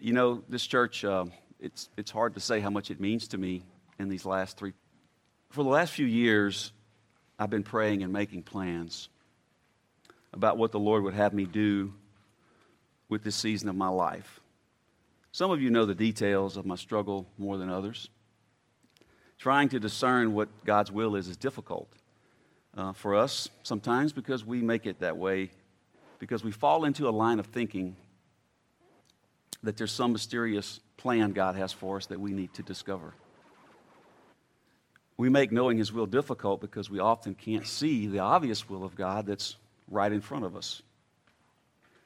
You know, this church, uh, it's, it's hard to say how much it means to me in these last three. For the last few years, I've been praying and making plans about what the Lord would have me do with this season of my life. Some of you know the details of my struggle more than others. Trying to discern what God's will is is difficult uh, for us sometimes because we make it that way, because we fall into a line of thinking that there's some mysterious plan God has for us that we need to discover. We make knowing His will difficult because we often can't see the obvious will of God that's right in front of us.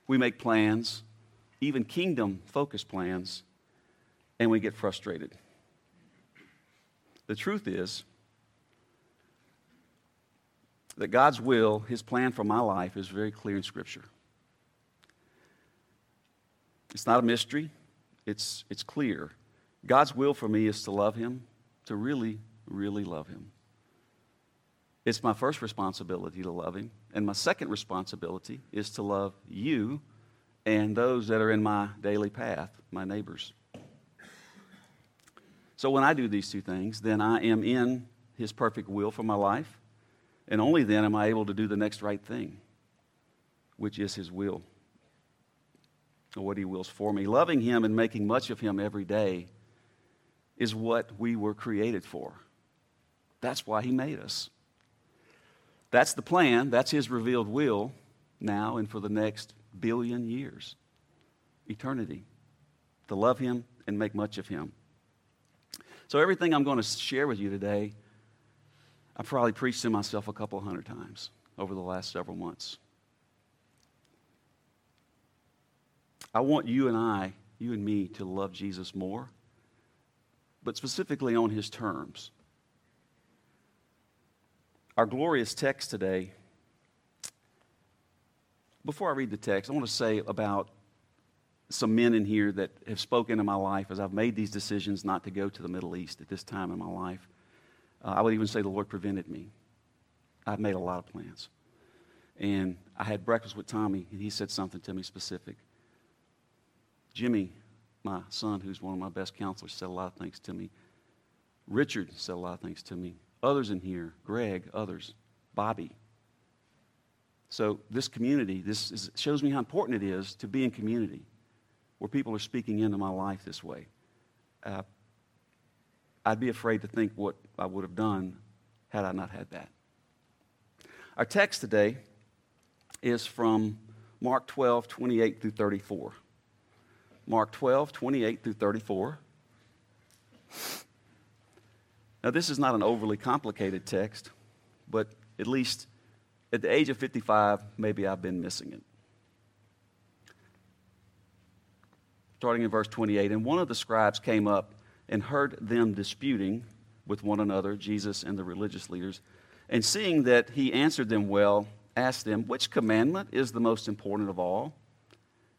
We make plans, even kingdom focused plans, and we get frustrated. The truth is that God's will, His plan for my life, is very clear in Scripture. It's not a mystery, it's, it's clear. God's will for me is to love Him, to really, really love Him. It's my first responsibility to love Him. And my second responsibility is to love you and those that are in my daily path, my neighbors. So when I do these two things, then I am in His perfect will for my life, and only then am I able to do the next right thing, which is His will, what He wills for me. Loving Him and making much of Him every day is what we were created for. That's why He made us. That's the plan. That's His revealed will now and for the next billion years. Eternity. To love Him and make much of Him. So, everything I'm going to share with you today, I probably preached to myself a couple hundred times over the last several months. I want you and I, you and me, to love Jesus more, but specifically on His terms. Our glorious text today, before I read the text, I want to say about some men in here that have spoken in my life as I've made these decisions not to go to the Middle East at this time in my life. Uh, I would even say the Lord prevented me. I've made a lot of plans. And I had breakfast with Tommy, and he said something to me specific. Jimmy, my son, who's one of my best counselors, said a lot of things to me. Richard said a lot of things to me. Others in here, Greg, others, Bobby. So, this community, this is, shows me how important it is to be in community where people are speaking into my life this way. Uh, I'd be afraid to think what I would have done had I not had that. Our text today is from Mark 12, 28 through 34. Mark 12, 28 through 34. Now, this is not an overly complicated text, but at least at the age of 55, maybe I've been missing it. Starting in verse 28, and one of the scribes came up and heard them disputing with one another, Jesus and the religious leaders, and seeing that he answered them well, asked them, Which commandment is the most important of all?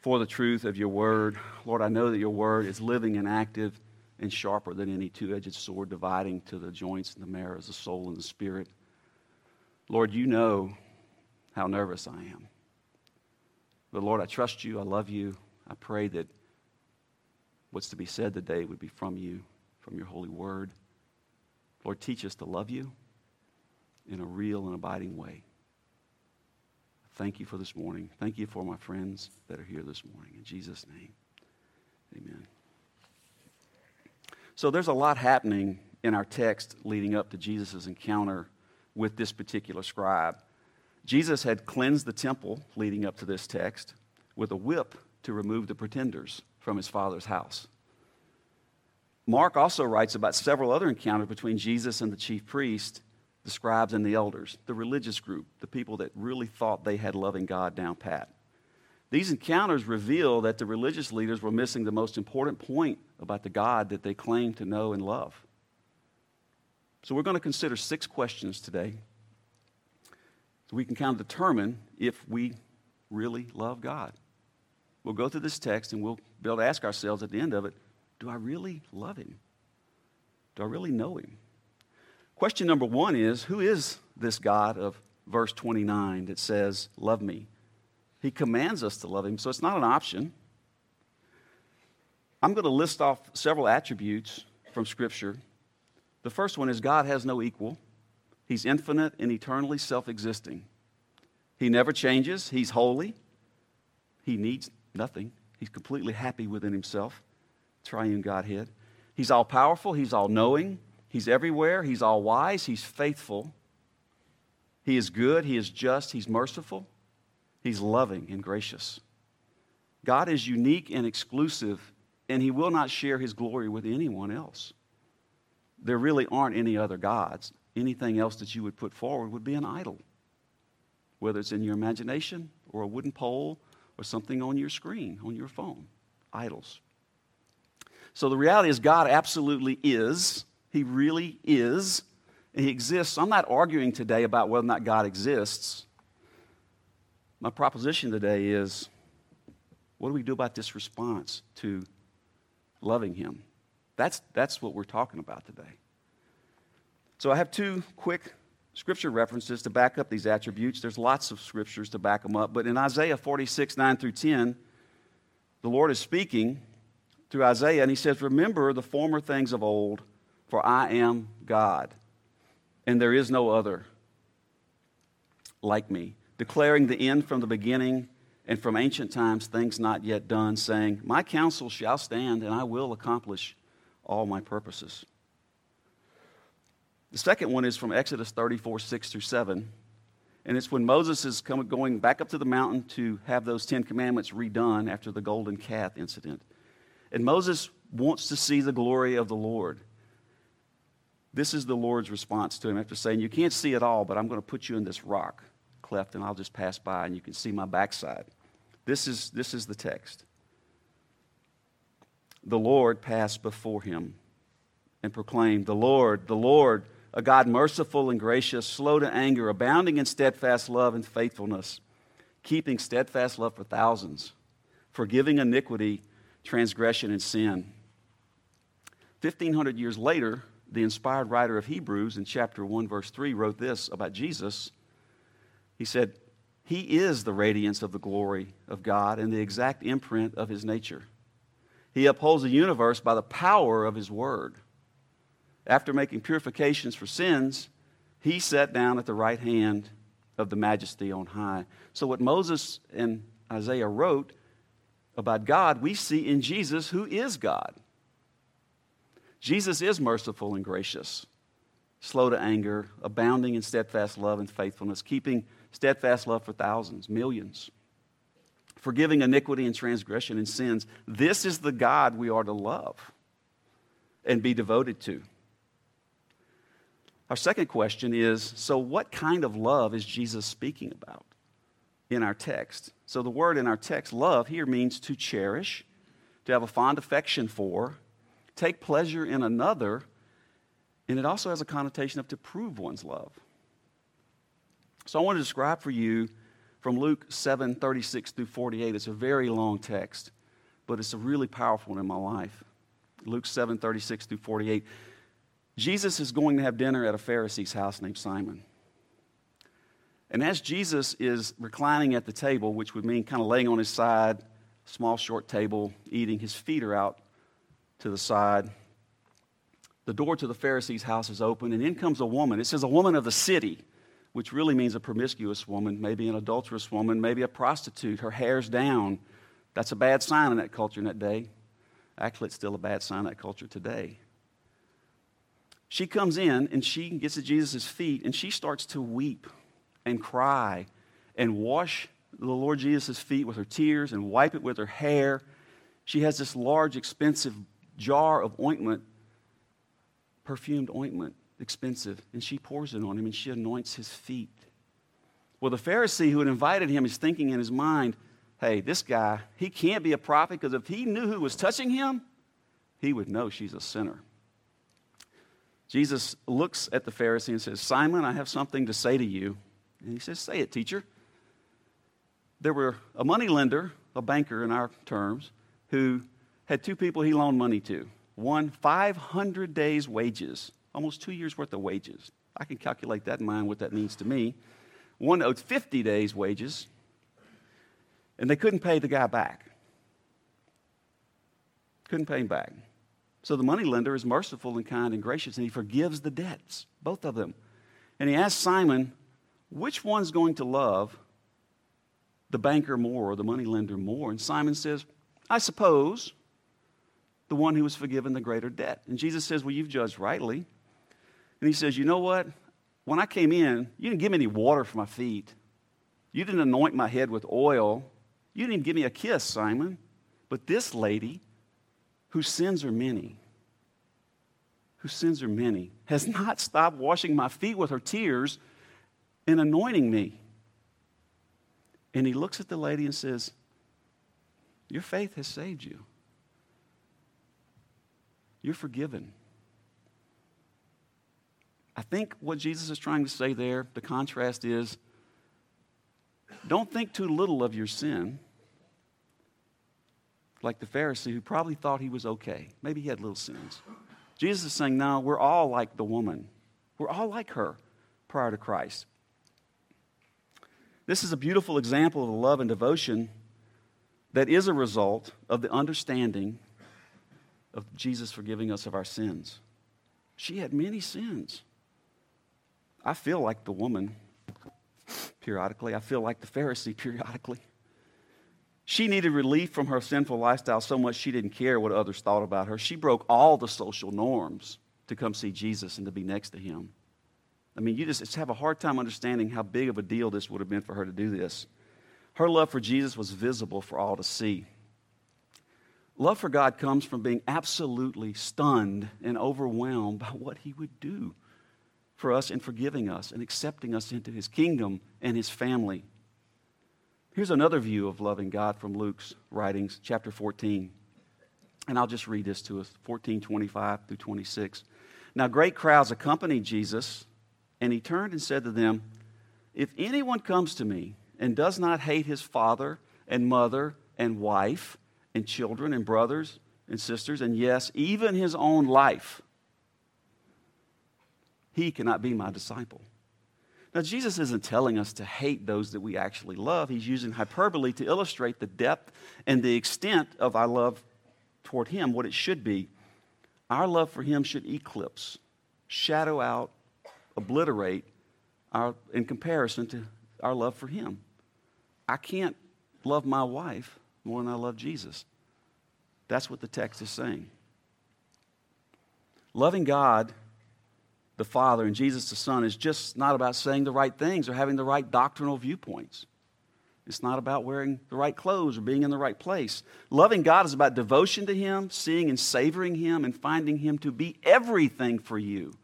for the truth of your word. Lord, I know that your word is living and active and sharper than any two edged sword, dividing to the joints and the marrow, the soul and the spirit Lord, you know how nervous I am. But Lord, I trust you. I love you. I pray that what's to be said today would be from you, from your holy word. Lord, teach us to love you in a real and abiding way. Thank you for this morning. Thank you for my friends that are here this morning. In Jesus' name, amen. So there's a lot happening in our text leading up to Jesus' encounter with this particular scribe. Jesus had cleansed the temple leading up to this text with a whip to remove the pretenders from his father's house. Mark also writes about several other encounters between Jesus and the chief priest, the scribes and the elders, the religious group, the people that really thought they had loving God down pat. These encounters reveal that the religious leaders were missing the most important point about the God that they claimed to know and love. So, we're going to consider six questions today so we can kind of determine if we really love God. We'll go through this text and we'll be able to ask ourselves at the end of it do I really love Him? Do I really know Him? Question number one is Who is this God of verse 29 that says, Love me? He commands us to love Him, so it's not an option. I'm going to list off several attributes from Scripture. The first one is God has no equal, He's infinite and eternally self existing. He never changes, He's holy, He needs nothing, He's completely happy within Himself, triune Godhead. He's all powerful, He's all knowing, He's everywhere, He's all wise, He's faithful. He is good, He is just, He's merciful, He's loving and gracious. God is unique and exclusive, and He will not share His glory with anyone else. There really aren't any other gods. Anything else that you would put forward would be an idol, whether it's in your imagination or a wooden pole or something on your screen, on your phone. Idols. So the reality is, God absolutely is. He really is. He exists. I'm not arguing today about whether or not God exists. My proposition today is what do we do about this response to loving Him? That's, that's what we're talking about today. So I have two quick scripture references to back up these attributes. There's lots of scriptures to back them up, but in Isaiah 46, 9 through 10, the Lord is speaking through Isaiah, and he says, Remember the former things of old, for I am God, and there is no other like me, declaring the end from the beginning and from ancient times things not yet done, saying, My counsel shall stand, and I will accomplish all my purposes. The second one is from Exodus 34, 6 through 7. And it's when Moses is coming, going back up to the mountain to have those Ten Commandments redone after the golden calf incident. And Moses wants to see the glory of the Lord. This is the Lord's response to him after saying, You can't see it all, but I'm going to put you in this rock cleft and I'll just pass by and you can see my backside. This is, this is the text. The Lord passed before him and proclaimed, The Lord, the Lord, a God merciful and gracious, slow to anger, abounding in steadfast love and faithfulness, keeping steadfast love for thousands, forgiving iniquity, transgression, and sin. 1,500 years later, the inspired writer of Hebrews in chapter 1, verse 3, wrote this about Jesus. He said, He is the radiance of the glory of God and the exact imprint of His nature. He upholds the universe by the power of His word after making purifications for sins, he sat down at the right hand of the majesty on high. So, what Moses and Isaiah wrote about God, we see in Jesus, who is God. Jesus is merciful and gracious, slow to anger, abounding in steadfast love and faithfulness, keeping steadfast love for thousands, millions, forgiving iniquity and transgression and sins. This is the God we are to love and be devoted to. Our second question is so, what kind of love is Jesus speaking about in our text? So, the word in our text, love, here means to cherish, to have a fond affection for, take pleasure in another, and it also has a connotation of to prove one's love. So, I want to describe for you from Luke 7 36 through 48. It's a very long text, but it's a really powerful one in my life. Luke 7 36 through 48. Jesus is going to have dinner at a Pharisee's house named Simon. And as Jesus is reclining at the table, which would mean kind of laying on his side, small, short table, eating, his feet are out to the side. The door to the Pharisee's house is open, and in comes a woman. It says a woman of the city, which really means a promiscuous woman, maybe an adulterous woman, maybe a prostitute. Her hair's down. That's a bad sign in that culture in that day. Actually, it's still a bad sign in that culture today. She comes in and she gets at Jesus' feet and she starts to weep and cry and wash the Lord Jesus' feet with her tears and wipe it with her hair. She has this large, expensive jar of ointment, perfumed ointment, expensive, and she pours it on him and she anoints his feet. Well, the Pharisee who had invited him is thinking in his mind, hey, this guy, he can't be a prophet because if he knew who was touching him, he would know she's a sinner. Jesus looks at the Pharisee and says, Simon, I have something to say to you. And he says, Say it, teacher. There were a money lender, a banker in our terms, who had two people he loaned money to. One, 500 days' wages, almost two years' worth of wages. I can calculate that in mind what that means to me. One owed 50 days' wages, and they couldn't pay the guy back. Couldn't pay him back. So the money lender is merciful and kind and gracious, and he forgives the debts, both of them. And he asks Simon, which one's going to love the banker more or the money lender more? And Simon says, I suppose the one who was forgiven the greater debt. And Jesus says, Well, you've judged rightly. And he says, You know what? When I came in, you didn't give me any water for my feet. You didn't anoint my head with oil. You didn't even give me a kiss, Simon. But this lady, whose sins are many, whose sins are many, has not stopped washing my feet with her tears and anointing me. And he looks at the lady and says, Your faith has saved you. You're forgiven. I think what Jesus is trying to say there, the contrast is don't think too little of your sin, like the Pharisee who probably thought he was okay. Maybe he had little sins. Jesus is saying, no, we're all like the woman. We're all like her prior to Christ. This is a beautiful example of the love and devotion that is a result of the understanding of Jesus forgiving us of our sins. She had many sins. I feel like the woman periodically. I feel like the Pharisee periodically. She needed relief from her sinful lifestyle so much she didn't care what others thought about her. She broke all the social norms to come see Jesus and to be next to him. I mean, you just, just have a hard time understanding how big of a deal this would have been for her to do this. Her love for Jesus was visible for all to see. Love for God comes from being absolutely stunned and overwhelmed by what He would do for us in forgiving us and accepting us into His kingdom and His family. Here's another view of loving God from Luke's writings, chapter 14. And I'll just read this to us 14, 25 through 26. Now, great crowds accompanied Jesus, and he turned and said to them, If anyone comes to me and does not hate his father and mother and wife, and children and brothers and sisters, and yes, even his own life, he cannot be my disciple. Now, Jesus isn't telling us to hate those that we actually love. He's using hyperbole to illustrate the depth and the extent of our love toward him, what it should be. Our love for him should eclipse, shadow out, obliterate our, in comparison to our love for him. I can't love my wife more than I love Jesus. That's what the text is saying. Loving God, the Father, and Jesus, the Son, is just not about saying the right things or having the right doctrinal viewpoints. It's not about wearing the right clothes or being in the right place. Loving God is about devotion to Him, seeing and savoring Him, and finding Him to be everything for you.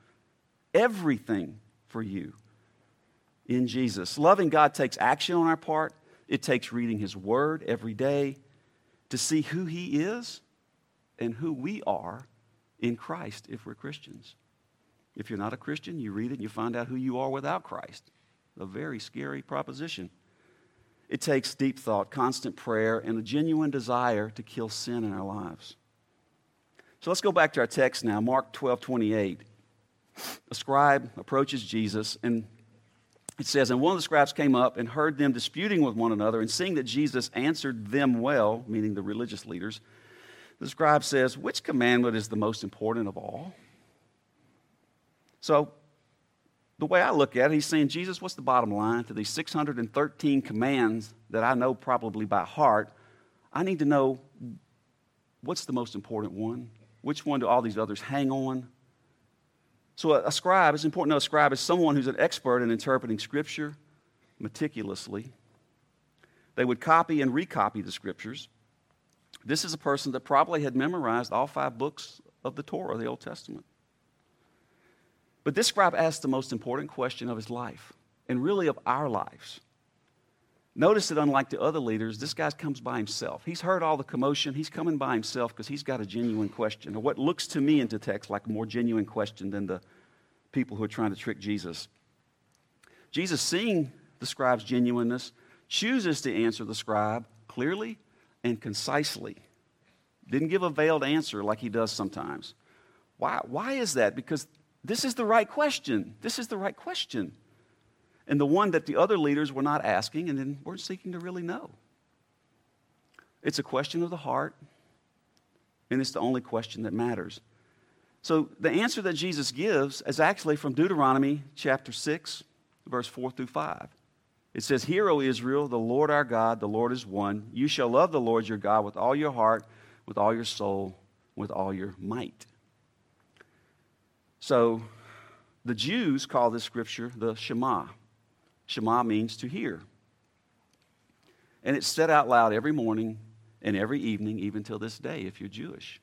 Everything for you in Jesus. Loving God takes action on our part, it takes reading His Word every day to see who He is and who we are in Christ if we're Christians. If you're not a Christian, you read it and you find out who you are without Christ. A very scary proposition. It takes deep thought, constant prayer, and a genuine desire to kill sin in our lives. So let's go back to our text now, Mark 12 28. A scribe approaches Jesus and it says, And one of the scribes came up and heard them disputing with one another, and seeing that Jesus answered them well, meaning the religious leaders, the scribe says, Which commandment is the most important of all? So, the way I look at it, he's saying, Jesus, what's the bottom line to these 613 commands that I know probably by heart? I need to know what's the most important one? Which one do all these others hang on? So, a, a scribe, it's important to know a scribe is someone who's an expert in interpreting Scripture meticulously. They would copy and recopy the Scriptures. This is a person that probably had memorized all five books of the Torah, the Old Testament. But this scribe asked the most important question of his life, and really of our lives. Notice that unlike the other leaders, this guy comes by himself. He's heard all the commotion. He's coming by himself because he's got a genuine question, or what looks to me into text like a more genuine question than the people who are trying to trick Jesus. Jesus, seeing the scribe's genuineness, chooses to answer the scribe clearly and concisely. Didn't give a veiled answer like he does sometimes. Why, why is that? Because this is the right question. This is the right question and the one that the other leaders were not asking and then weren't seeking to really know. It's a question of the heart, and it's the only question that matters. So, the answer that Jesus gives is actually from Deuteronomy chapter 6, verse 4 through 5. It says, Hear, O Israel, the Lord our God, the Lord is one. You shall love the Lord your God with all your heart, with all your soul, with all your might. So, the Jews call this scripture the Shema. Shema means to hear. And it's said out loud every morning and every evening, even till this day, if you're Jewish.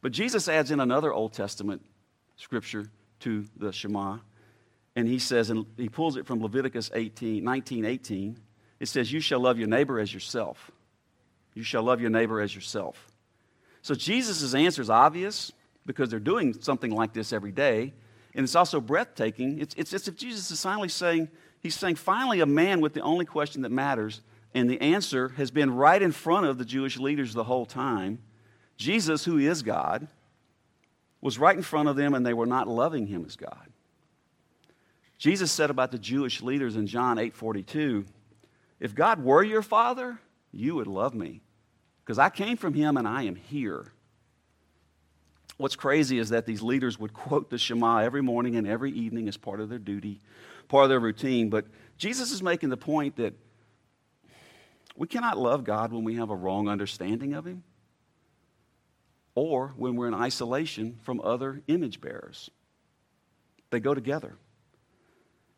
But Jesus adds in another Old Testament scripture to the Shema. And he says, and he pulls it from Leviticus 18, 19, 18. It says, You shall love your neighbor as yourself. You shall love your neighbor as yourself. So Jesus' answer is obvious because they're doing something like this every day. And it's also breathtaking. It's, it's as if Jesus is finally saying, He's saying, finally, a man with the only question that matters, and the answer has been right in front of the Jewish leaders the whole time. Jesus, who is God, was right in front of them, and they were not loving him as God. Jesus said about the Jewish leaders in John 8 42, If God were your father, you would love me, because I came from him and I am here. What's crazy is that these leaders would quote the Shema every morning and every evening as part of their duty, part of their routine. But Jesus is making the point that we cannot love God when we have a wrong understanding of Him or when we're in isolation from other image bearers. They go together.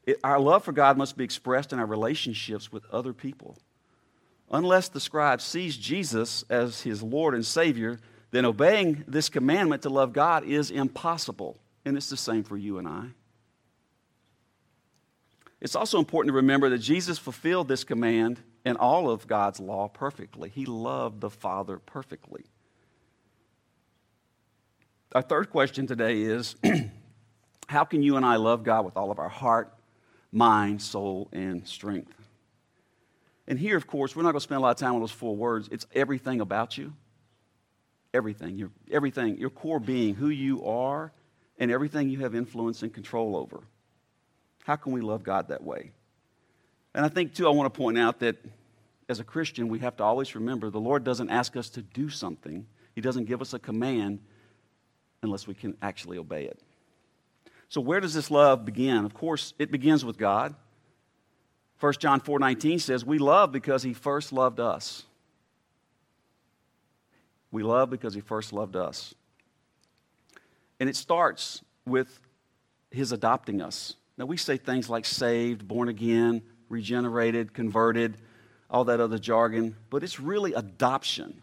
It, our love for God must be expressed in our relationships with other people. Unless the scribe sees Jesus as his Lord and Savior, then obeying this commandment to love God is impossible. And it's the same for you and I. It's also important to remember that Jesus fulfilled this command and all of God's law perfectly. He loved the Father perfectly. Our third question today is how can you and I love God with all of our heart, mind, soul, and strength? And here, of course, we're not going to spend a lot of time on those four words. It's everything about you everything, your, everything, your core being, who you are, and everything you have influence and control over. How can we love God that way? And I think, too, I want to point out that as a Christian, we have to always remember the Lord doesn't ask us to do something, He doesn't give us a command unless we can actually obey it. So, where does this love begin? Of course, it begins with God. 1 John 4:19 says, "We love because he first loved us." We love because he first loved us. And it starts with his adopting us. Now, we say things like saved, born again, regenerated, converted, all that other jargon, but it's really adoption.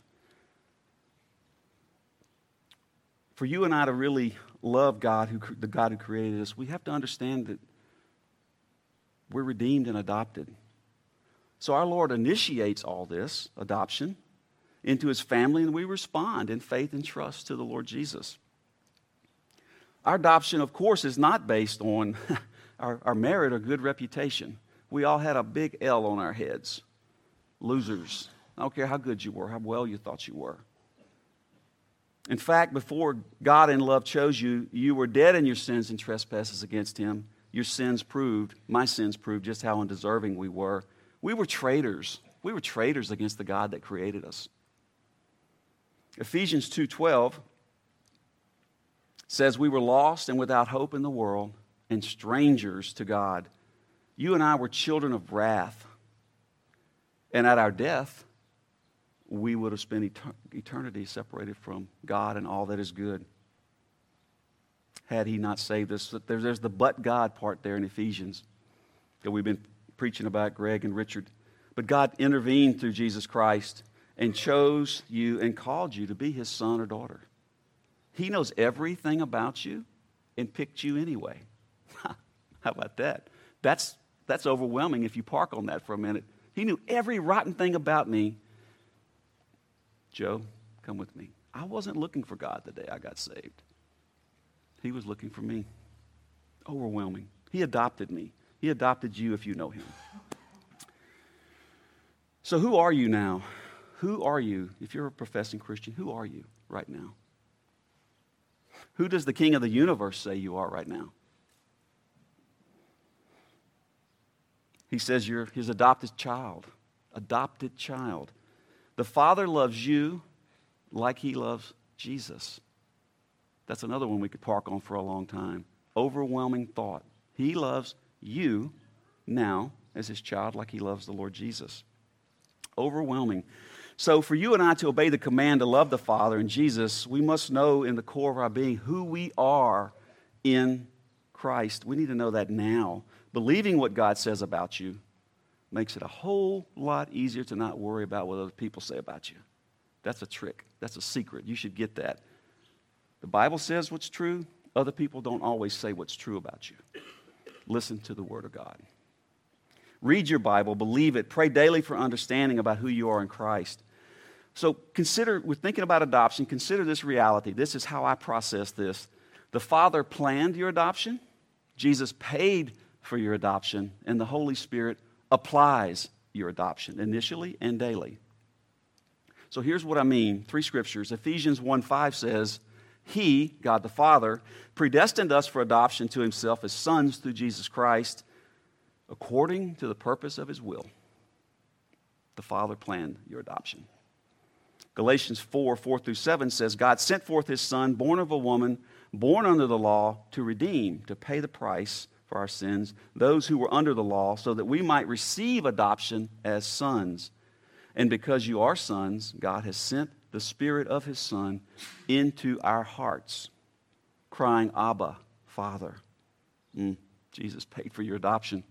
For you and I to really love God, who, the God who created us, we have to understand that we're redeemed and adopted. So our Lord initiates all this adoption into his family, and we respond in faith and trust to the Lord Jesus. Our adoption, of course, is not based on our, our merit or good reputation. We all had a big L on our heads. Losers. I don't care how good you were, how well you thought you were. In fact, before God in love chose you, you were dead in your sins and trespasses against Him. Your sins proved, my sins proved just how undeserving we were. We were traitors. We were traitors against the God that created us. Ephesians 2:12 says we were lost and without hope in the world and strangers to God. You and I were children of wrath. And at our death, we would have spent eternity separated from God and all that is good. Had he not saved us. There's the but God part there in Ephesians that we've been preaching about, Greg and Richard. But God intervened through Jesus Christ and chose you and called you to be his son or daughter. He knows everything about you and picked you anyway. How about that? That's that's overwhelming if you park on that for a minute. He knew every rotten thing about me. Joe, come with me. I wasn't looking for God the day I got saved. He was looking for me. Overwhelming. He adopted me. He adopted you if you know him. So, who are you now? Who are you? If you're a professing Christian, who are you right now? Who does the King of the universe say you are right now? He says you're his adopted child. Adopted child. The Father loves you like he loves Jesus. That's another one we could park on for a long time. Overwhelming thought. He loves you now as his child like he loves the Lord Jesus. Overwhelming. So, for you and I to obey the command to love the Father and Jesus, we must know in the core of our being who we are in Christ. We need to know that now. Believing what God says about you makes it a whole lot easier to not worry about what other people say about you. That's a trick, that's a secret. You should get that. The Bible says what's true, other people don't always say what's true about you. Listen to the Word of God. Read your Bible, believe it, pray daily for understanding about who you are in Christ. So consider, we're thinking about adoption, consider this reality. This is how I process this. The Father planned your adoption, Jesus paid for your adoption, and the Holy Spirit applies your adoption initially and daily. So here's what I mean three scriptures. Ephesians 1 5 says, He, God the Father, predestined us for adoption to Himself as sons through Jesus Christ, according to the purpose of His will. The Father planned your adoption. Galatians 4 4 through 7 says, God sent forth his Son, born of a woman, born under the law, to redeem, to pay the price for our sins, those who were under the law, so that we might receive adoption as sons. And because you are sons, God has sent the Spirit of his Son into our hearts, crying, Abba, Father. Mm, Jesus paid for your adoption.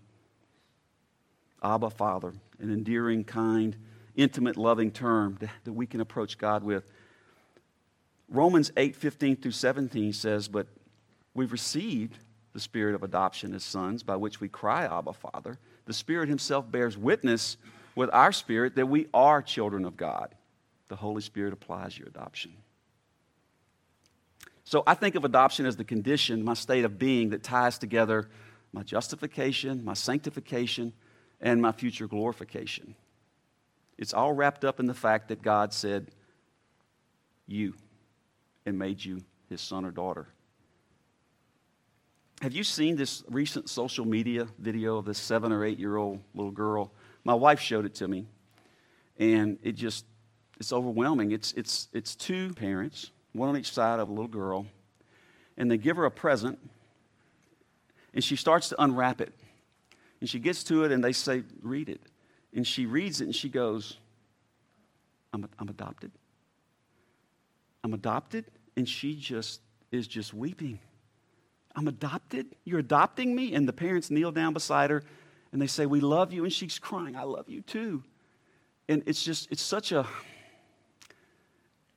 Abba, Father, an endearing, kind, intimate, loving term that we can approach God with. Romans 8 15 through 17 says, But we've received the spirit of adoption as sons, by which we cry, Abba, Father. The Spirit Himself bears witness with our spirit that we are children of God. The Holy Spirit applies your adoption. So I think of adoption as the condition, my state of being, that ties together my justification, my sanctification, and my future glorification. It's all wrapped up in the fact that God said, You, and made you his son or daughter. Have you seen this recent social media video of this seven or eight year old little girl? My wife showed it to me, and it just, it's overwhelming. It's, it's, it's two parents, one on each side of a little girl, and they give her a present, and she starts to unwrap it. And she gets to it, and they say, Read it. And she reads it and she goes, I'm, I'm adopted. I'm adopted. And she just is just weeping. I'm adopted? You're adopting me? And the parents kneel down beside her and they say, We love you. And she's crying, I love you too. And it's just, it's such a, of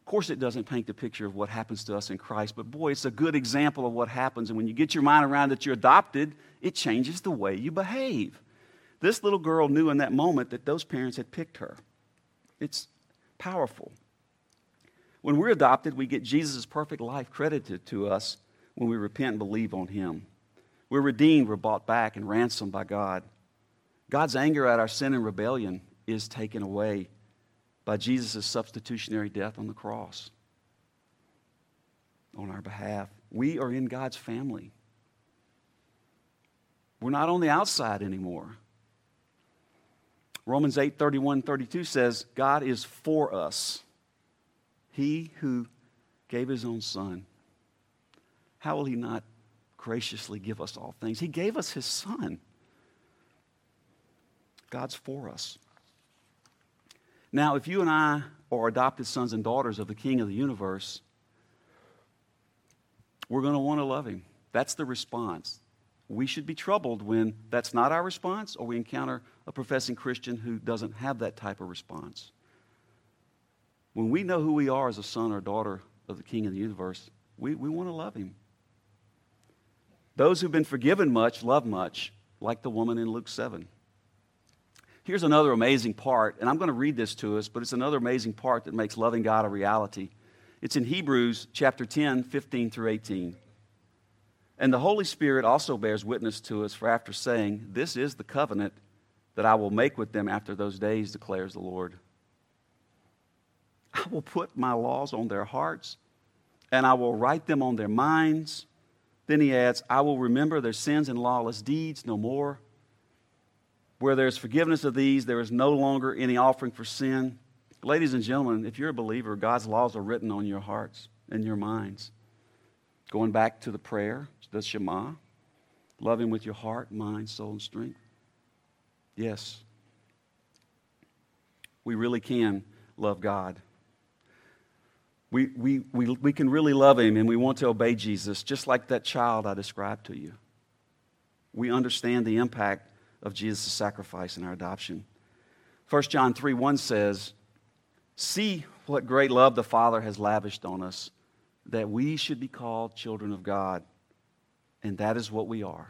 course, it doesn't paint the picture of what happens to us in Christ, but boy, it's a good example of what happens. And when you get your mind around that you're adopted, it changes the way you behave. This little girl knew in that moment that those parents had picked her. It's powerful. When we're adopted, we get Jesus' perfect life credited to us when we repent and believe on Him. We're redeemed, we're bought back and ransomed by God. God's anger at our sin and rebellion is taken away by Jesus' substitutionary death on the cross on our behalf. We are in God's family. We're not on the outside anymore. Romans 8 31 32 says, God is for us. He who gave his own son, how will he not graciously give us all things? He gave us his son. God's for us. Now, if you and I are adopted sons and daughters of the King of the universe, we're going to want to love him. That's the response we should be troubled when that's not our response or we encounter a professing Christian who doesn't have that type of response. When we know who we are as a son or daughter of the King of the universe, we, we want to love him. Those who've been forgiven much love much. like the woman in Luke 7. Here's another amazing part, and I'm going to read this to us, but it's another amazing part that makes loving God a reality. It's in Hebrews chapter 10, 15 through 18. And the Holy Spirit also bears witness to us, for after saying, This is the covenant that I will make with them after those days, declares the Lord. I will put my laws on their hearts, and I will write them on their minds. Then he adds, I will remember their sins and lawless deeds no more. Where there's forgiveness of these, there is no longer any offering for sin. Ladies and gentlemen, if you're a believer, God's laws are written on your hearts and your minds. Going back to the prayer, the Shema, love Him with your heart, mind, soul, and strength. Yes, we really can love God. We, we, we, we can really love Him and we want to obey Jesus, just like that child I described to you. We understand the impact of Jesus' sacrifice and our adoption. 1 John 3 1 says, See what great love the Father has lavished on us, that we should be called children of God. And that is what we are.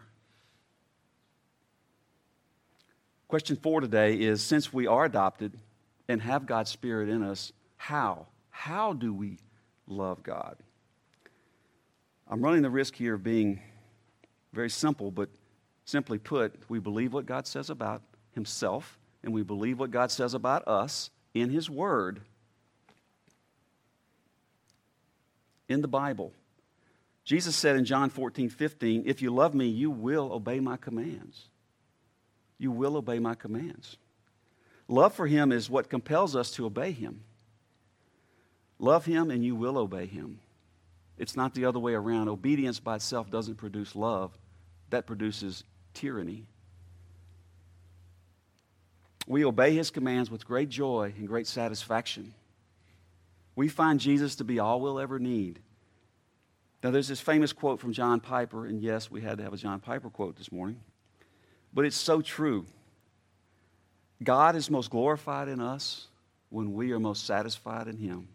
Question four today is since we are adopted and have God's Spirit in us, how? How do we love God? I'm running the risk here of being very simple, but simply put, we believe what God says about Himself, and we believe what God says about us in His Word, in the Bible. Jesus said in John 14, 15, If you love me, you will obey my commands. You will obey my commands. Love for Him is what compels us to obey Him. Love him and you will obey him. It's not the other way around. Obedience by itself doesn't produce love, that produces tyranny. We obey his commands with great joy and great satisfaction. We find Jesus to be all we'll ever need. Now, there's this famous quote from John Piper, and yes, we had to have a John Piper quote this morning, but it's so true. God is most glorified in us when we are most satisfied in him.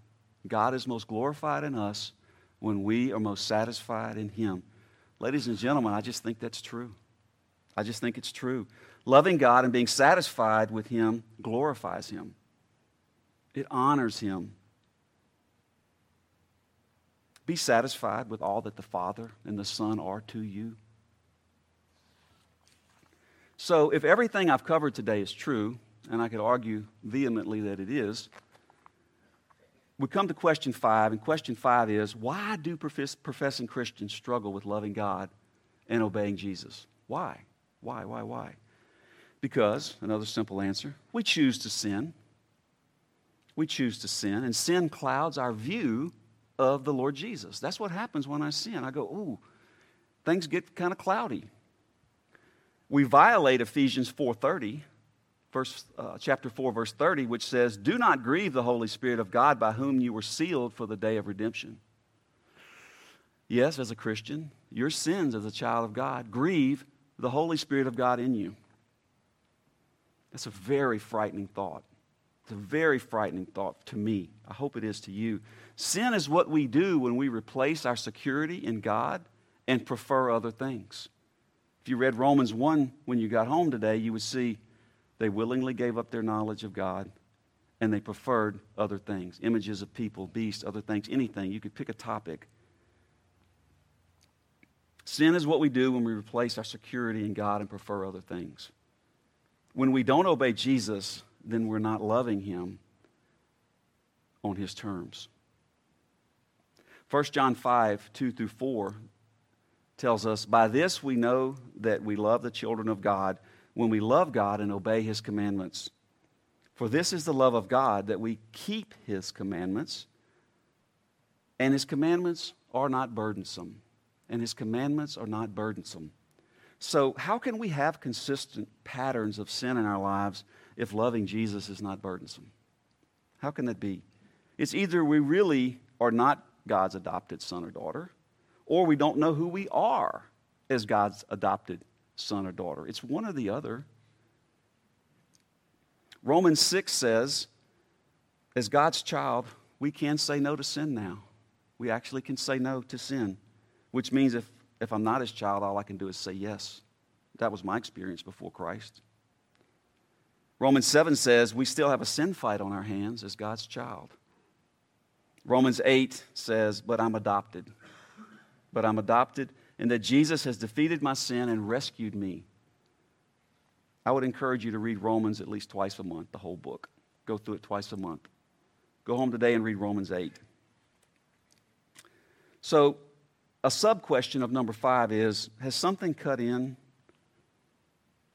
God is most glorified in us when we are most satisfied in Him. Ladies and gentlemen, I just think that's true. I just think it's true. Loving God and being satisfied with Him glorifies Him, it honors Him. Be satisfied with all that the Father and the Son are to you. So, if everything I've covered today is true, and I could argue vehemently that it is, we come to question five, and question five is why do profess, professing Christians struggle with loving God and obeying Jesus? Why? Why, why, why? Because, another simple answer, we choose to sin. We choose to sin, and sin clouds our view of the Lord Jesus. That's what happens when I sin. I go, ooh, things get kind of cloudy. We violate Ephesians 4:30 verse, uh, chapter 4, verse 30, which says, Do not grieve the Holy Spirit of God by whom you were sealed for the day of redemption. Yes, as a Christian, your sins as a child of God grieve the Holy Spirit of God in you. That's a very frightening thought. It's a very frightening thought to me. I hope it is to you. Sin is what we do when we replace our security in God and prefer other things. If you read Romans 1 when you got home today, you would see they willingly gave up their knowledge of God and they preferred other things images of people, beasts, other things, anything. You could pick a topic. Sin is what we do when we replace our security in God and prefer other things. When we don't obey Jesus, then we're not loving Him on His terms. 1 John 5, 2 through 4 tells us, By this we know that we love the children of God when we love God and obey His commandments. For this is the love of God, that we keep His commandments, and His commandments are not burdensome. And His commandments are not burdensome. So, how can we have consistent patterns of sin in our lives if loving Jesus is not burdensome? How can that be? It's either we really are not God's adopted son or daughter, or we don't know who we are as God's adopted son or daughter. It's one or the other. Romans 6 says, as God's child, we can say no to sin now. We actually can say no to sin, which means if, if I'm not his child, all I can do is say yes. That was my experience before Christ. Romans 7 says we still have a sin fight on our hands as God's child. Romans 8 says, But I'm adopted. But I'm adopted, and that Jesus has defeated my sin and rescued me. I would encourage you to read Romans at least twice a month, the whole book. Go through it twice a month. Go home today and read Romans 8. So, a sub question of number five is Has something cut in?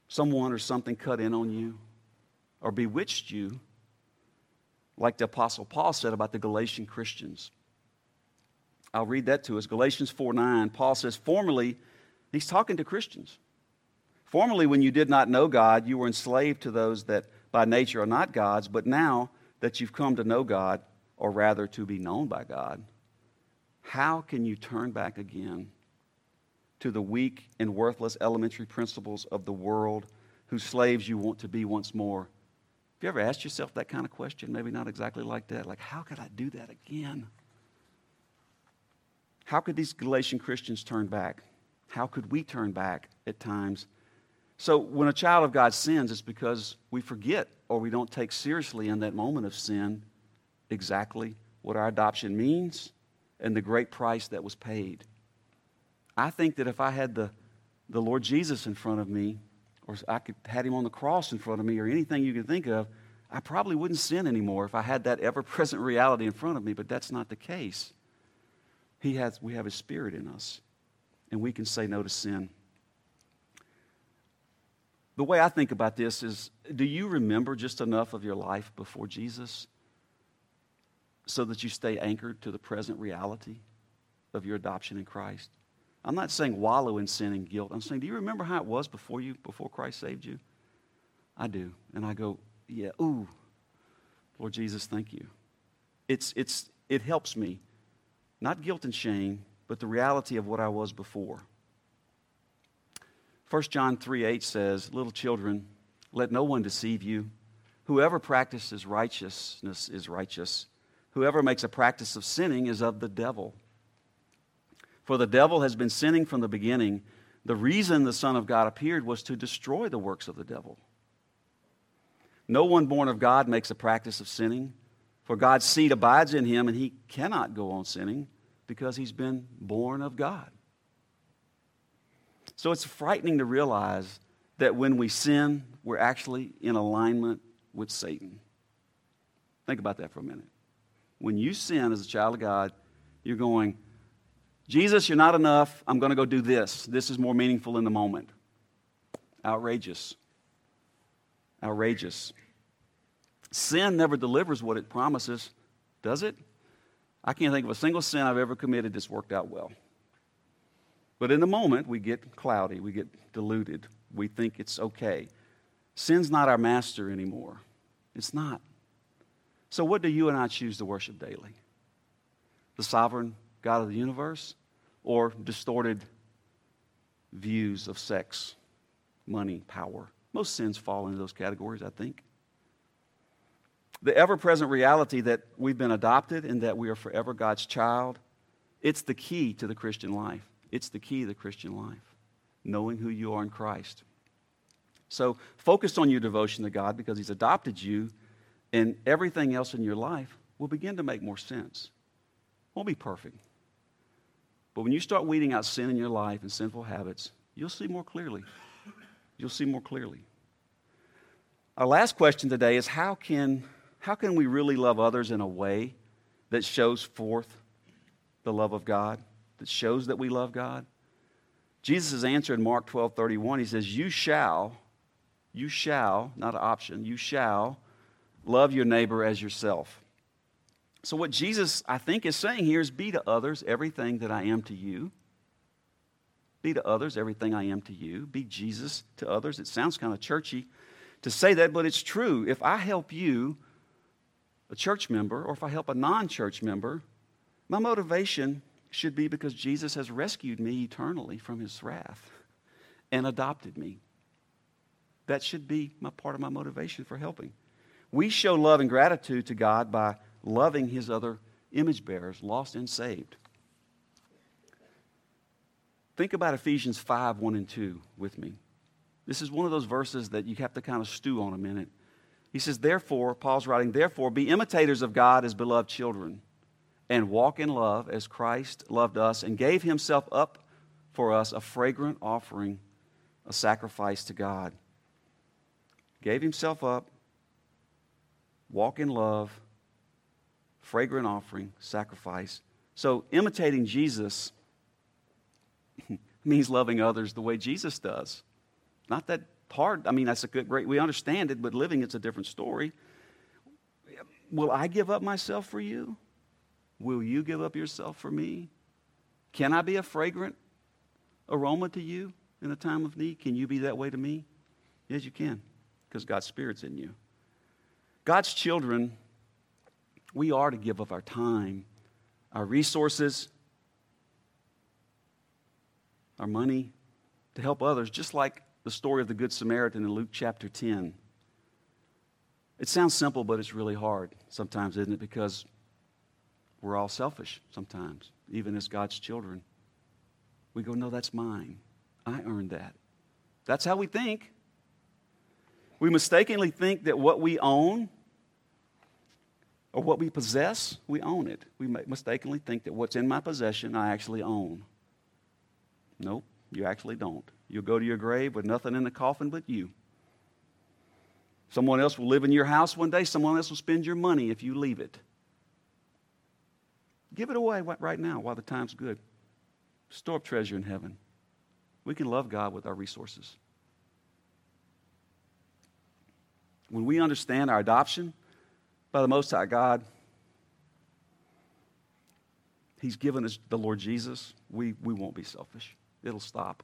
Someone or something cut in on you? or bewitched you, like the Apostle Paul said about the Galatian Christians. I'll read that to us. Galatians 4 9, Paul says, Formerly, he's talking to Christians. Formerly, when you did not know God, you were enslaved to those that by nature are not God's, but now that you've come to know God, or rather to be known by God, how can you turn back again to the weak and worthless elementary principles of the world whose slaves you want to be once more? You ever asked yourself that kind of question? Maybe not exactly like that. Like, how could I do that again? How could these Galatian Christians turn back? How could we turn back at times? So, when a child of God sins, it's because we forget or we don't take seriously in that moment of sin exactly what our adoption means and the great price that was paid. I think that if I had the, the Lord Jesus in front of me, or I could had him on the cross in front of me, or anything you can think of, I probably wouldn't sin anymore if I had that ever-present reality in front of me. But that's not the case. He has, we have His Spirit in us, and we can say no to sin. The way I think about this is do you remember just enough of your life before Jesus so that you stay anchored to the present reality of your adoption in Christ? I'm not saying wallow in sin and guilt. I'm saying, do you remember how it was before you, before Christ saved you? I do. And I go, yeah, ooh, Lord Jesus, thank you. It's, it's, it helps me, not guilt and shame, but the reality of what I was before. 1 John 3 8 says, Little children, let no one deceive you. Whoever practices righteousness is righteous. Whoever makes a practice of sinning is of the devil. For the devil has been sinning from the beginning. The reason the Son of God appeared was to destroy the works of the devil. No one born of God makes a practice of sinning, for God's seed abides in him, and he cannot go on sinning because he's been born of God. So it's frightening to realize that when we sin, we're actually in alignment with Satan. Think about that for a minute. When you sin as a child of God, you're going, Jesus, you're not enough. I'm going to go do this. This is more meaningful in the moment. Outrageous. Outrageous. Sin never delivers what it promises, does it? I can't think of a single sin I've ever committed that's worked out well. But in the moment, we get cloudy, we get deluded, we think it's okay. Sin's not our master anymore. It's not. So, what do you and I choose to worship daily? The sovereign God of the universe? Or distorted views of sex, money, power. Most sins fall into those categories, I think. The ever present reality that we've been adopted and that we are forever God's child, it's the key to the Christian life. It's the key to the Christian life, knowing who you are in Christ. So focus on your devotion to God because He's adopted you, and everything else in your life will begin to make more sense. Won't be perfect, but when you start weeding out sin in your life and sinful habits, you'll see more clearly. You'll see more clearly. Our last question today is how can, how can we really love others in a way that shows forth the love of God, that shows that we love God? Jesus' answer in Mark 12 31, he says, You shall, you shall, not an option, you shall love your neighbor as yourself. So, what Jesus, I think, is saying here is be to others everything that I am to you. Be to others everything I am to you. Be Jesus to others. It sounds kind of churchy to say that, but it's true. If I help you, a church member, or if I help a non church member, my motivation should be because Jesus has rescued me eternally from his wrath and adopted me. That should be my part of my motivation for helping. We show love and gratitude to God by loving his other image bearers, lost and saved. Think about Ephesians 5 1 and 2 with me. This is one of those verses that you have to kind of stew on a minute. He says, Therefore, Paul's writing, Therefore, be imitators of God as beloved children, and walk in love as Christ loved us and gave himself up for us, a fragrant offering, a sacrifice to God. Gave himself up, walk in love, fragrant offering, sacrifice. So, imitating Jesus means loving others the way Jesus does. Not that hard. I mean, that's a good, great, we understand it, but living it's a different story. Will I give up myself for you? Will you give up yourself for me? Can I be a fragrant aroma to you in a time of need? Can you be that way to me? Yes, you can, because God's Spirit's in you. God's children, we are to give up our time, our resources, our money to help others, just like the story of the Good Samaritan in Luke chapter 10. It sounds simple, but it's really hard sometimes, isn't it? Because we're all selfish sometimes, even as God's children. We go, no, that's mine. I earned that. That's how we think. We mistakenly think that what we own or what we possess, we own it. We mistakenly think that what's in my possession, I actually own. Nope, you actually don't. You'll go to your grave with nothing in the coffin but you. Someone else will live in your house one day, someone else will spend your money if you leave it. Give it away right now while the time's good. Store up treasure in heaven. We can love God with our resources. When we understand our adoption by the Most High God, He's given us the Lord Jesus, we, we won't be selfish. It'll stop.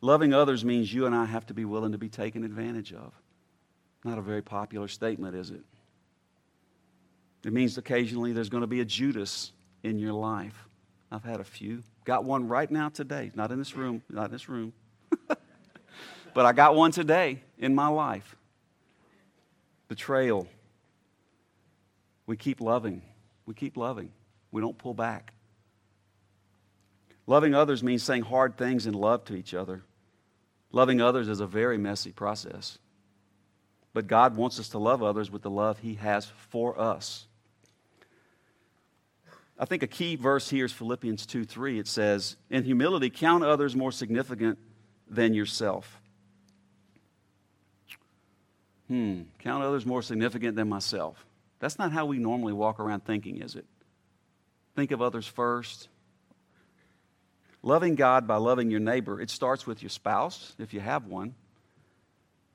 Loving others means you and I have to be willing to be taken advantage of. Not a very popular statement, is it? It means occasionally there's going to be a Judas in your life. I've had a few. Got one right now today. Not in this room, not in this room. but I got one today in my life. Betrayal. We keep loving. We keep loving. We don't pull back. Loving others means saying hard things in love to each other. Loving others is a very messy process. But God wants us to love others with the love He has for us. I think a key verse here is Philippians 2 3. It says, In humility, count others more significant than yourself. Hmm, count others more significant than myself. That's not how we normally walk around thinking, is it? Think of others first. Loving God by loving your neighbor, it starts with your spouse, if you have one,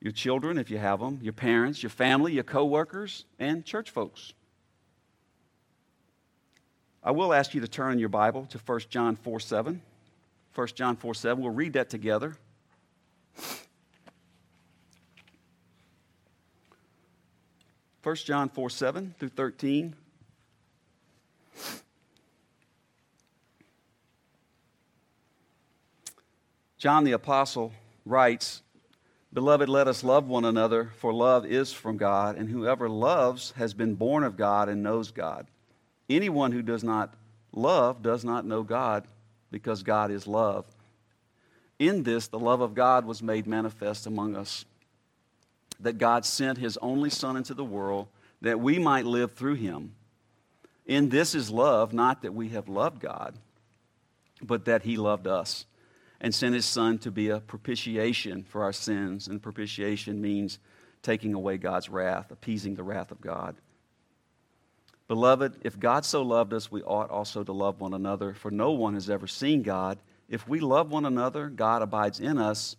your children, if you have them, your parents, your family, your coworkers, and church folks. I will ask you to turn in your Bible to 1 John 4 7. 1 John 4 7. We'll read that together. First John 4 7 through 13. John the Apostle writes, Beloved, let us love one another, for love is from God, and whoever loves has been born of God and knows God. Anyone who does not love does not know God, because God is love. In this, the love of God was made manifest among us, that God sent his only Son into the world that we might live through him. In this is love, not that we have loved God, but that he loved us and sent his Son to be a propitiation for our sins. And propitiation means taking away God's wrath, appeasing the wrath of God. Beloved, if God so loved us, we ought also to love one another, for no one has ever seen God. If we love one another, God abides in us,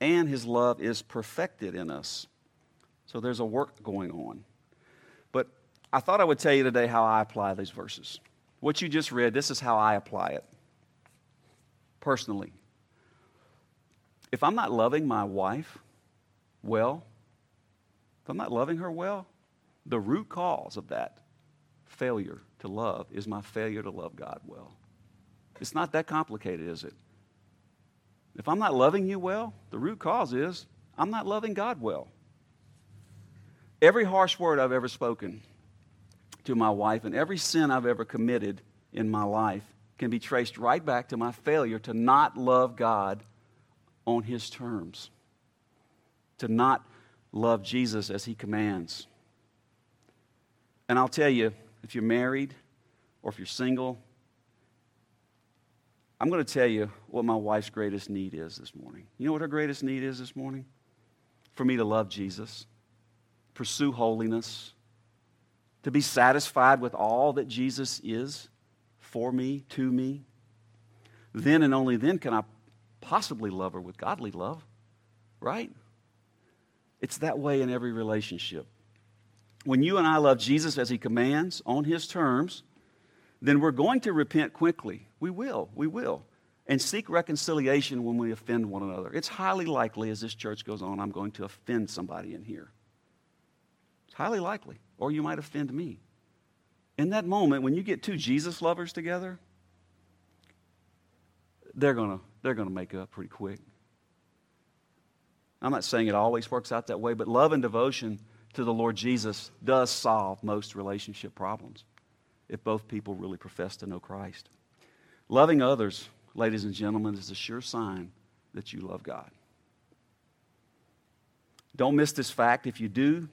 and his love is perfected in us. So there's a work going on. But I thought I would tell you today how I apply these verses. What you just read, this is how I apply it personally. If I'm not loving my wife well, if I'm not loving her well, the root cause of that failure to love is my failure to love God well. It's not that complicated, is it? If I'm not loving you well, the root cause is I'm not loving God well. Every harsh word I've ever spoken to my wife and every sin I've ever committed in my life can be traced right back to my failure to not love God on his terms, to not love Jesus as he commands. And I'll tell you, if you're married or if you're single, I'm going to tell you what my wife's greatest need is this morning. You know what her greatest need is this morning? For me to love Jesus, pursue holiness, to be satisfied with all that Jesus is for me, to me. Then and only then can I possibly love her with godly love, right? It's that way in every relationship. When you and I love Jesus as he commands on his terms, then we're going to repent quickly. We will, we will. And seek reconciliation when we offend one another. It's highly likely as this church goes on, I'm going to offend somebody in here. Highly likely. Or you might offend me. In that moment, when you get two Jesus lovers together, they're going to they're going to make up pretty quick. I'm not saying it always works out that way, but love and devotion to the Lord Jesus does solve most relationship problems if both people really profess to know Christ. Loving others, ladies and gentlemen, is a sure sign that you love God. Don't miss this fact. If you do,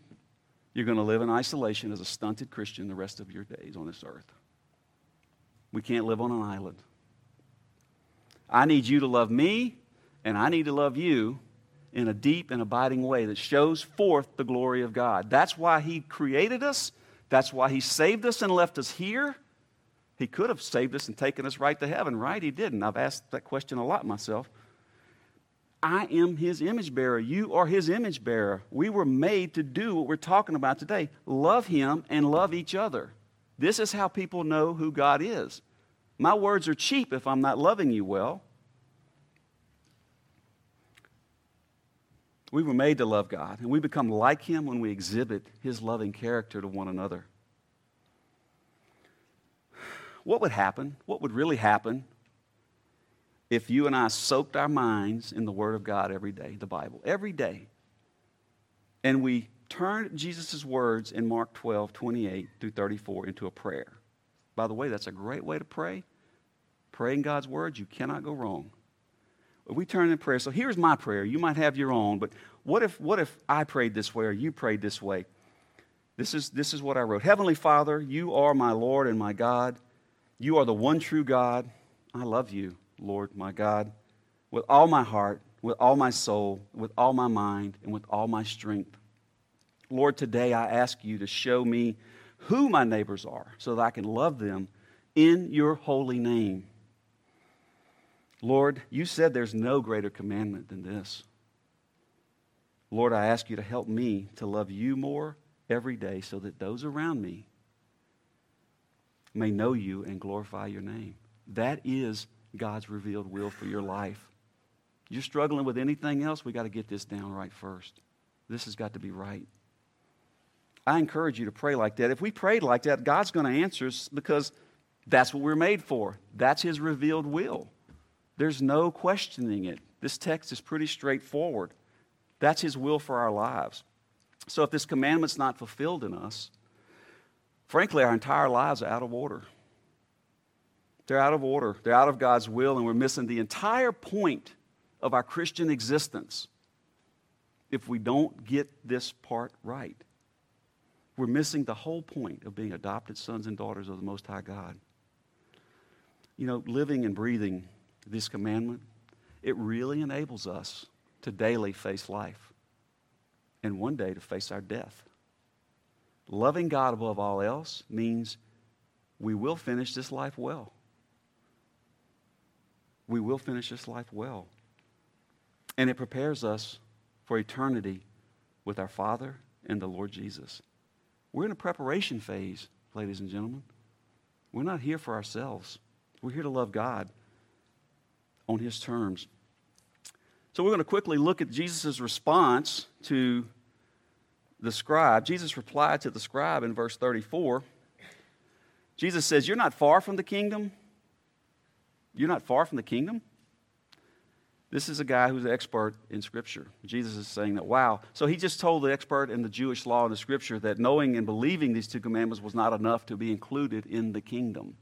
you're going to live in isolation as a stunted Christian the rest of your days on this earth. We can't live on an island. I need you to love me, and I need to love you in a deep and abiding way that shows forth the glory of God. That's why He created us. That's why He saved us and left us here. He could have saved us and taken us right to heaven, right? He didn't. I've asked that question a lot myself. I am His image bearer. You are His image bearer. We were made to do what we're talking about today love Him and love each other. This is how people know who God is. My words are cheap if I'm not loving you well. We were made to love God, and we become like Him when we exhibit His loving character to one another. What would happen? What would really happen if you and I soaked our minds in the Word of God every day, the Bible, every day, and we turned Jesus' words in Mark 12, 28 through 34 into a prayer? By the way, that's a great way to pray. Praying God's words, you cannot go wrong we turn in prayer. So here's my prayer. You might have your own, but what if, what if I prayed this way or you prayed this way? This is, this is what I wrote Heavenly Father, you are my Lord and my God. You are the one true God. I love you, Lord, my God, with all my heart, with all my soul, with all my mind, and with all my strength. Lord, today I ask you to show me who my neighbors are so that I can love them in your holy name. Lord, you said there's no greater commandment than this. Lord, I ask you to help me to love you more every day so that those around me may know you and glorify your name. That is God's revealed will for your life. You're struggling with anything else, we got to get this down right first. This has got to be right. I encourage you to pray like that. If we prayed like that, God's going to answer us because that's what we're made for. That's His revealed will. There's no questioning it. This text is pretty straightforward. That's His will for our lives. So if this commandment's not fulfilled in us, frankly, our entire lives are out of order. They're out of order. They're out of God's will, and we're missing the entire point of our Christian existence if we don't get this part right. We're missing the whole point of being adopted sons and daughters of the Most High God. You know, living and breathing this commandment, it really enables us to daily face life and one day to face our death. Loving God above all else means we will finish this life well. We will finish this life well. And it prepares us for eternity with our Father and the Lord Jesus. We're in a preparation phase, ladies and gentlemen. We're not here for ourselves. We're here to love God on his terms. So we're going to quickly look at Jesus' response to the scribe. Jesus replied to the scribe in verse 34. Jesus says, You're not far from the kingdom. You're not far from the kingdom. This is a guy who's an expert in Scripture. Jesus is saying that, wow. So he just told the expert in the Jewish law and the Scripture that knowing and believing these two commandments was not enough to be included in the kingdom.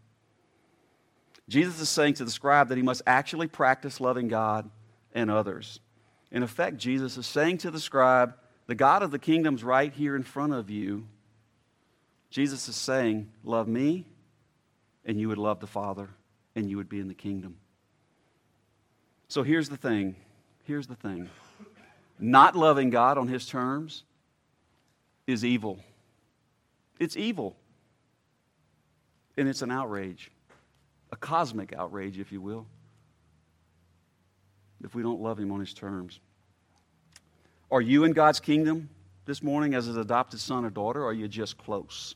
Jesus is saying to the scribe that he must actually practice loving God and others. In effect, Jesus is saying to the scribe, The God of the kingdom's right here in front of you. Jesus is saying, Love me, and you would love the Father, and you would be in the kingdom. So here's the thing. Here's the thing. Not loving God on his terms is evil. It's evil. And it's an outrage, a cosmic outrage, if you will, if we don't love him on his terms. Are you in God's kingdom this morning as an adopted son or daughter, or are you just close?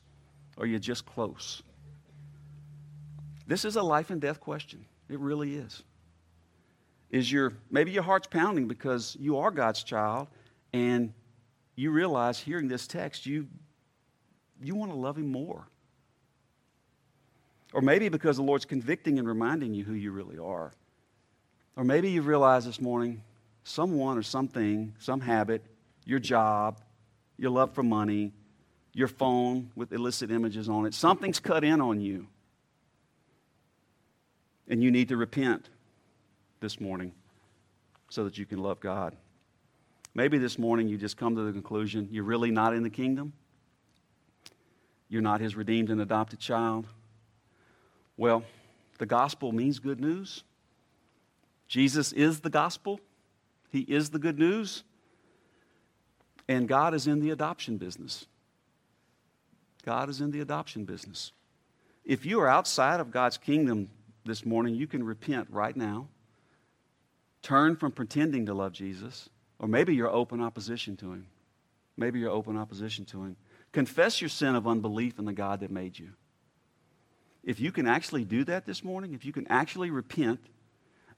Are you just close? This is a life and death question. It really is. Is your maybe your heart's pounding because you are God's child and you realize hearing this text you you want to love him more. Or maybe because the Lord's convicting and reminding you who you really are. Or maybe you realize this morning someone or something, some habit, your job, your love for money, your phone with illicit images on it, something's cut in on you. And you need to repent this morning so that you can love God. Maybe this morning you just come to the conclusion you're really not in the kingdom. You're not his redeemed and adopted child. Well, the gospel means good news. Jesus is the gospel, he is the good news. And God is in the adoption business. God is in the adoption business. If you are outside of God's kingdom this morning, you can repent right now. Turn from pretending to love Jesus, or maybe you're open opposition to Him. Maybe you're open opposition to Him. Confess your sin of unbelief in the God that made you. If you can actually do that this morning, if you can actually repent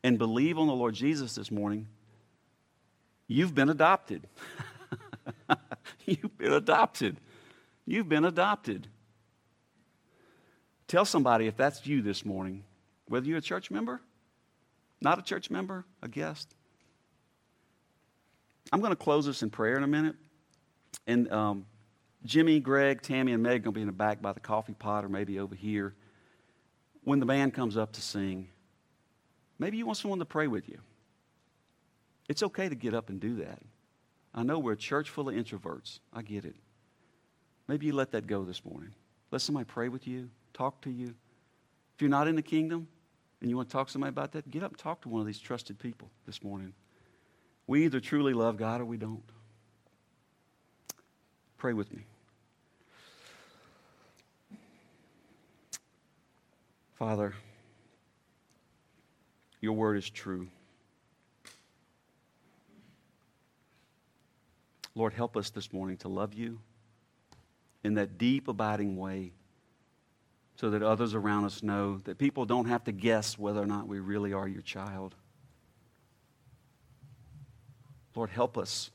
and believe on the Lord Jesus this morning, you've been adopted. you've been adopted. You've been adopted. Tell somebody if that's you this morning, whether you're a church member, not a church member, a guest. I'm going to close this in prayer in a minute. And um, Jimmy, Greg, Tammy, and Meg are going to be in the back by the coffee pot or maybe over here. When the band comes up to sing, maybe you want someone to pray with you. It's okay to get up and do that. I know we're a church full of introverts. I get it. Maybe you let that go this morning. Let somebody pray with you, talk to you. If you're not in the kingdom and you want to talk to somebody about that, get up and talk to one of these trusted people this morning. We either truly love God or we don't. Pray with me. Father, your word is true. Lord, help us this morning to love you in that deep, abiding way so that others around us know that people don't have to guess whether or not we really are your child. Lord, help us.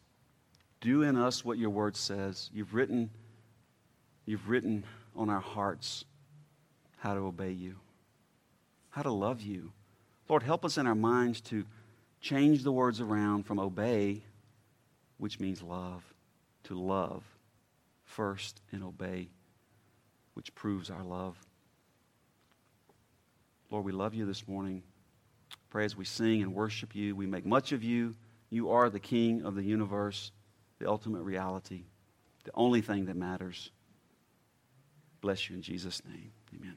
Do in us what your word says. You've written, you've written on our hearts how to obey you, how to love you. Lord, help us in our minds to change the words around from obey, which means love, to love first and obey, which proves our love. Lord, we love you this morning. Pray as we sing and worship you, we make much of you. You are the King of the universe, the ultimate reality, the only thing that matters. Bless you in Jesus' name. Amen.